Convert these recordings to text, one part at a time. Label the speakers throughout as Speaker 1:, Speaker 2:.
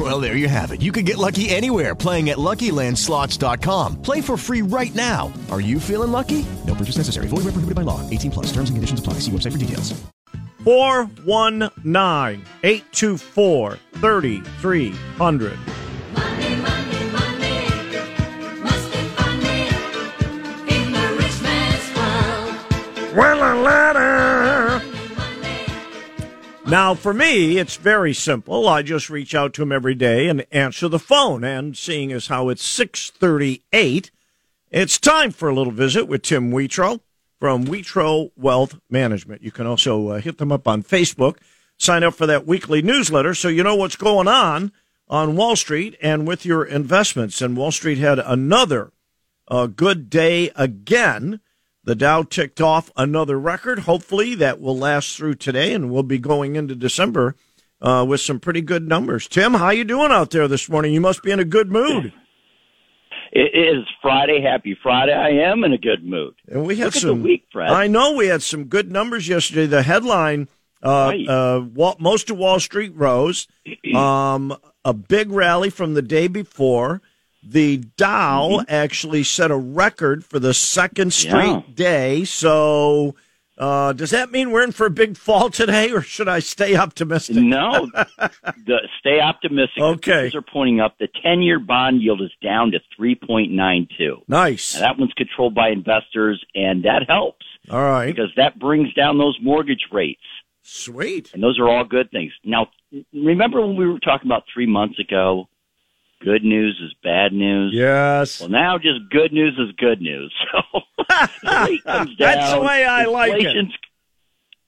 Speaker 1: Well, there you have it. You can get lucky anywhere playing at LuckyLandSlots.com. Play for free right now. Are you feeling lucky? No purchase necessary. Void where prohibited by law. 18 plus. Terms and conditions apply. See website for details.
Speaker 2: 419 Now, for me, it's very simple. I just reach out to him every day and answer the phone. And seeing as how it's 638, it's time for a little visit with Tim Whetro from Whetro Wealth Management. You can also uh, hit them up on Facebook. Sign up for that weekly newsletter so you know what's going on on Wall Street and with your investments. And Wall Street had another uh, good day again. The Dow ticked off another record. Hopefully, that will last through today, and we'll be going into December uh, with some pretty good numbers. Tim, how you doing out there this morning? You must be in a good mood.
Speaker 3: It is Friday. Happy Friday. I am in a good mood.
Speaker 2: And we had
Speaker 3: Look
Speaker 2: some
Speaker 3: the week, Fred.
Speaker 2: I know we had some good numbers yesterday. The headline: uh,
Speaker 3: Right.
Speaker 2: uh, most of Wall Street rose. Um, a big rally from the day before. The Dow
Speaker 3: Mm-hmm.
Speaker 2: actually set a record for the second straight
Speaker 3: Yeah.
Speaker 2: day. So, uh, does that mean we're in for a big fall today, or should I stay optimistic?
Speaker 3: No, the, stay optimistic.
Speaker 2: Okay.
Speaker 3: Are pointing up. The 10 year bond yield is down to 3.92.
Speaker 2: Nice.
Speaker 3: Now, that one's controlled by investors, and that helps
Speaker 2: All right.
Speaker 3: because that brings down those mortgage rates.
Speaker 2: Sweet.
Speaker 3: And those are all good things. Now, remember when we were talking about three months ago? Good news is bad news.
Speaker 2: Yes.
Speaker 3: Well, now just good news is good news. So down.
Speaker 2: That's the way I like it.
Speaker 3: Inflation's-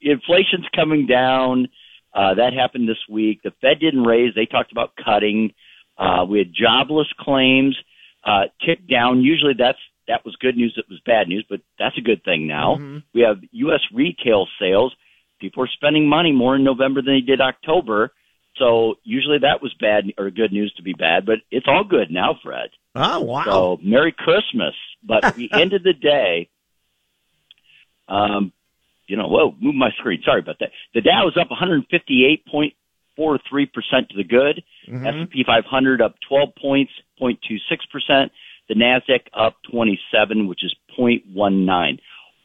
Speaker 3: Inflation's coming down. Uh, that happened this week. The Fed didn't raise. They talked about cutting. Uh, we had jobless claims uh, tick down. Usually that's that was good news. It was bad news, but that's a good thing now.
Speaker 2: Mm-hmm.
Speaker 3: We have U.S. retail sales. People are spending money more in November than they did October. So usually that was bad or good news to be bad, but it's all good now, Fred.
Speaker 2: Oh wow.
Speaker 3: So Merry Christmas. But at the end of the day, um, you know, whoa, move my screen. Sorry about that. The Dow is up 158.43% to the good. S&P 500 up 12 points, 0.26%. The Nasdaq up 27, which is 0.19.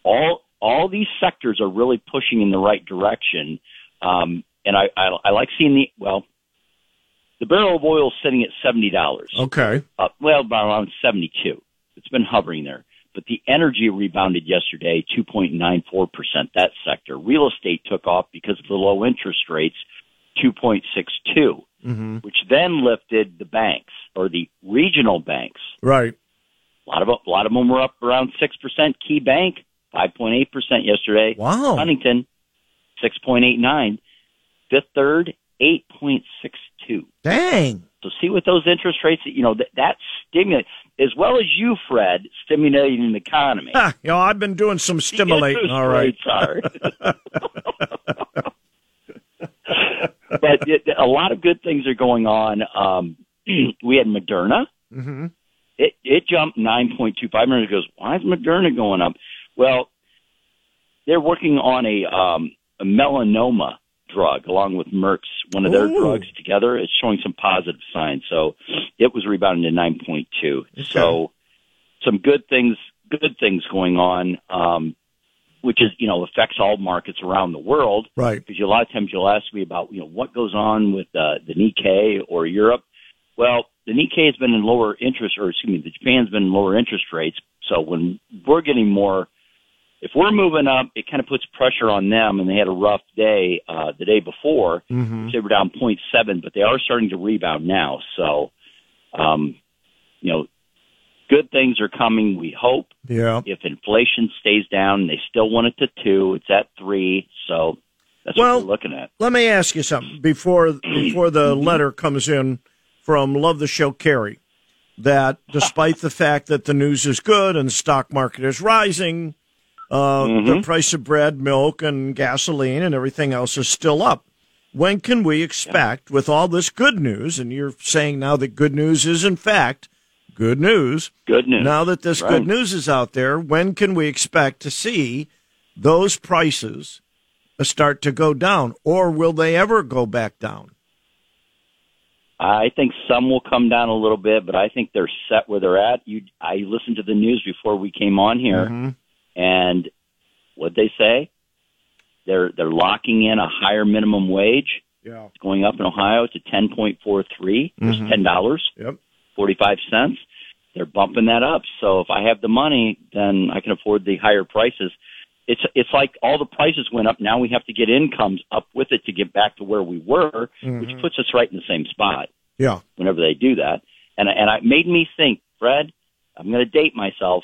Speaker 3: All all these sectors are really pushing in the right direction. Um, and I, I I like seeing the well, the barrel of oil is sitting at seventy dollars
Speaker 2: okay.
Speaker 3: uh, well, around 72. It's been hovering there. But the energy rebounded yesterday, 2.94%, that sector. Real estate took off because of the low interest rates, 2.62,
Speaker 2: Mm-hmm.
Speaker 3: which then lifted the banks or the regional banks.
Speaker 2: Right.
Speaker 3: A lot of, a lot of them were up around 6%. Key Bank, 5.8% yesterday.
Speaker 2: Wow.
Speaker 3: Huntington, 6.89. Fifth Third, 8.62.
Speaker 2: Dang.
Speaker 3: So see what those interest rates, you know, that, that stimulate, as well as you, Fred, stimulating the economy.
Speaker 2: Ha, you know, I've been doing some stimulating. All right.
Speaker 3: rates are. but it, a lot of good things are going on. Um, we had Moderna.
Speaker 2: Mm-hmm.
Speaker 3: It, it jumped 9.25 minutes. Goes, why is Moderna going up? Well, they're working on a, um, a melanoma drug along with Merck's one of their
Speaker 2: Ooh.
Speaker 3: drugs together. It's showing some positive signs. So it was rebounding to 9.2. So some good things, good things going on. Um, which is, you know, affects all markets around the world
Speaker 2: Right.
Speaker 3: because a lot of times you'll ask me about, you know, what goes on with uh, the Nikkei or Europe. Well, the Nikkei has been in lower interest, or excuse me, the Japan's been in lower interest rates. So when we're getting more, if we're moving up, it kind of puts pressure on them. And they had a rough day uh, the day before.
Speaker 2: Mm-hmm.
Speaker 3: They were down 0.7, but they are starting to rebound now. So, um, you know, good things are coming. We hope
Speaker 2: Yeah.
Speaker 3: if inflation stays down, they still want it to two. It's at three. So that's
Speaker 2: Well-
Speaker 3: what we're looking at.
Speaker 2: Let me ask you something before before the letter comes in from Love the Show Carrie. That despite the fact that the news is good and the stock market is rising, uh,
Speaker 3: Mm-hmm.
Speaker 2: the price of bread, milk, and gasoline, and everything else is still up. When can we expect, with all this good news, and you're saying now that good news is in fact good news,
Speaker 3: Good news.
Speaker 2: now that this
Speaker 3: Right.
Speaker 2: good news is out there, when can we expect to see those prices uh, start to go down, or will they ever go back down?
Speaker 3: I think some will come down a little bit, but I think they're set where they're at. You, I listened to the news before we came on here,
Speaker 2: Mm-hmm.
Speaker 3: And what they say, they're they're locking in a higher minimum wage.
Speaker 2: Yeah.
Speaker 3: It's going up in Ohio to ten point four three. There's mm-hmm. ten dollars
Speaker 2: Yep.
Speaker 3: forty five cents. They're bumping that up. So if I have the money, then I can afford the higher prices. It's it's like all the prices went up. Now we have to get incomes up with it to get back to where we were, which mm-hmm. puts us right in the same spot
Speaker 2: Yeah.
Speaker 3: whenever they do that. And and it made me think, Fred, I'm going to date myself.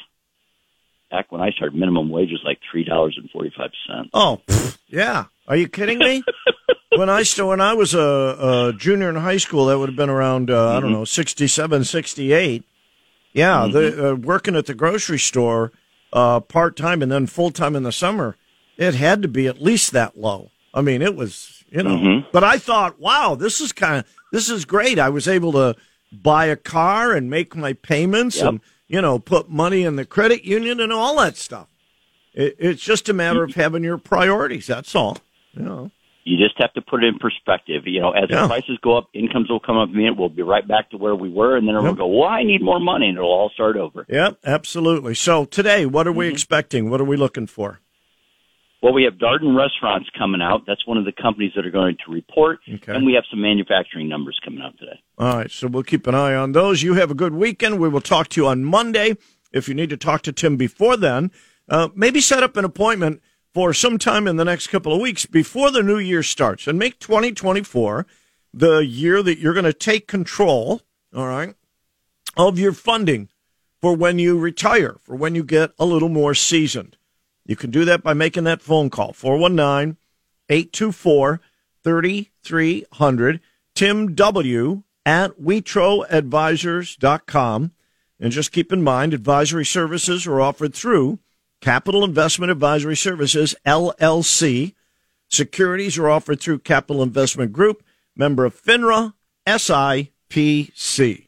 Speaker 3: Back when I started, minimum wage was like three dollars and forty five cents.
Speaker 2: Oh, pfft, yeah. Are you kidding me? when I still when I was a, a junior in high school, that would have been around uh, I don't know 67, 68. Yeah, the, uh, working at the grocery store uh, part time and then full time in the summer, it had to be at least that low. I mean, it was you know. But I thought, wow, this is kind of this is great. I was able to buy a car and make my payments
Speaker 3: Yep.
Speaker 2: and you know put money in the credit union and all that stuff. It, it's just a matter of having your priorities. That's all. You know.
Speaker 3: You just have to put it in perspective. You know, as
Speaker 2: Yeah.
Speaker 3: the prices go up, incomes will come up. And we'll be right back to where we were, and then
Speaker 2: Yep.
Speaker 3: we'll go. Well, I need more money, and it'll all start over.
Speaker 2: Yep, absolutely. So today, what are we
Speaker 3: Mm-hmm.
Speaker 2: expecting? What are we looking for?
Speaker 3: Well, we have Darden Restaurants coming out. That's one of the companies that are going to report,
Speaker 2: Okay.
Speaker 3: and we have some manufacturing numbers coming out today.
Speaker 2: All right, so we'll keep an eye on those. You have a good weekend. We will talk to you on Monday. If you need to talk to Tim before then, uh, maybe set up an appointment for sometime in the next couple of weeks before the new year starts and make 2024 the year that you're going to take control, all right, of your funding for when you retire, for when you get a little more seasoned. You can do that by making that phone call, 419 824 3300. Tim W. at WhetroAdvisors.com. And just keep in mind, advisory services are offered through Capital Investment Advisory Services, LLC. Securities are offered through Capital Investment Group, member of FINRA, SIPC.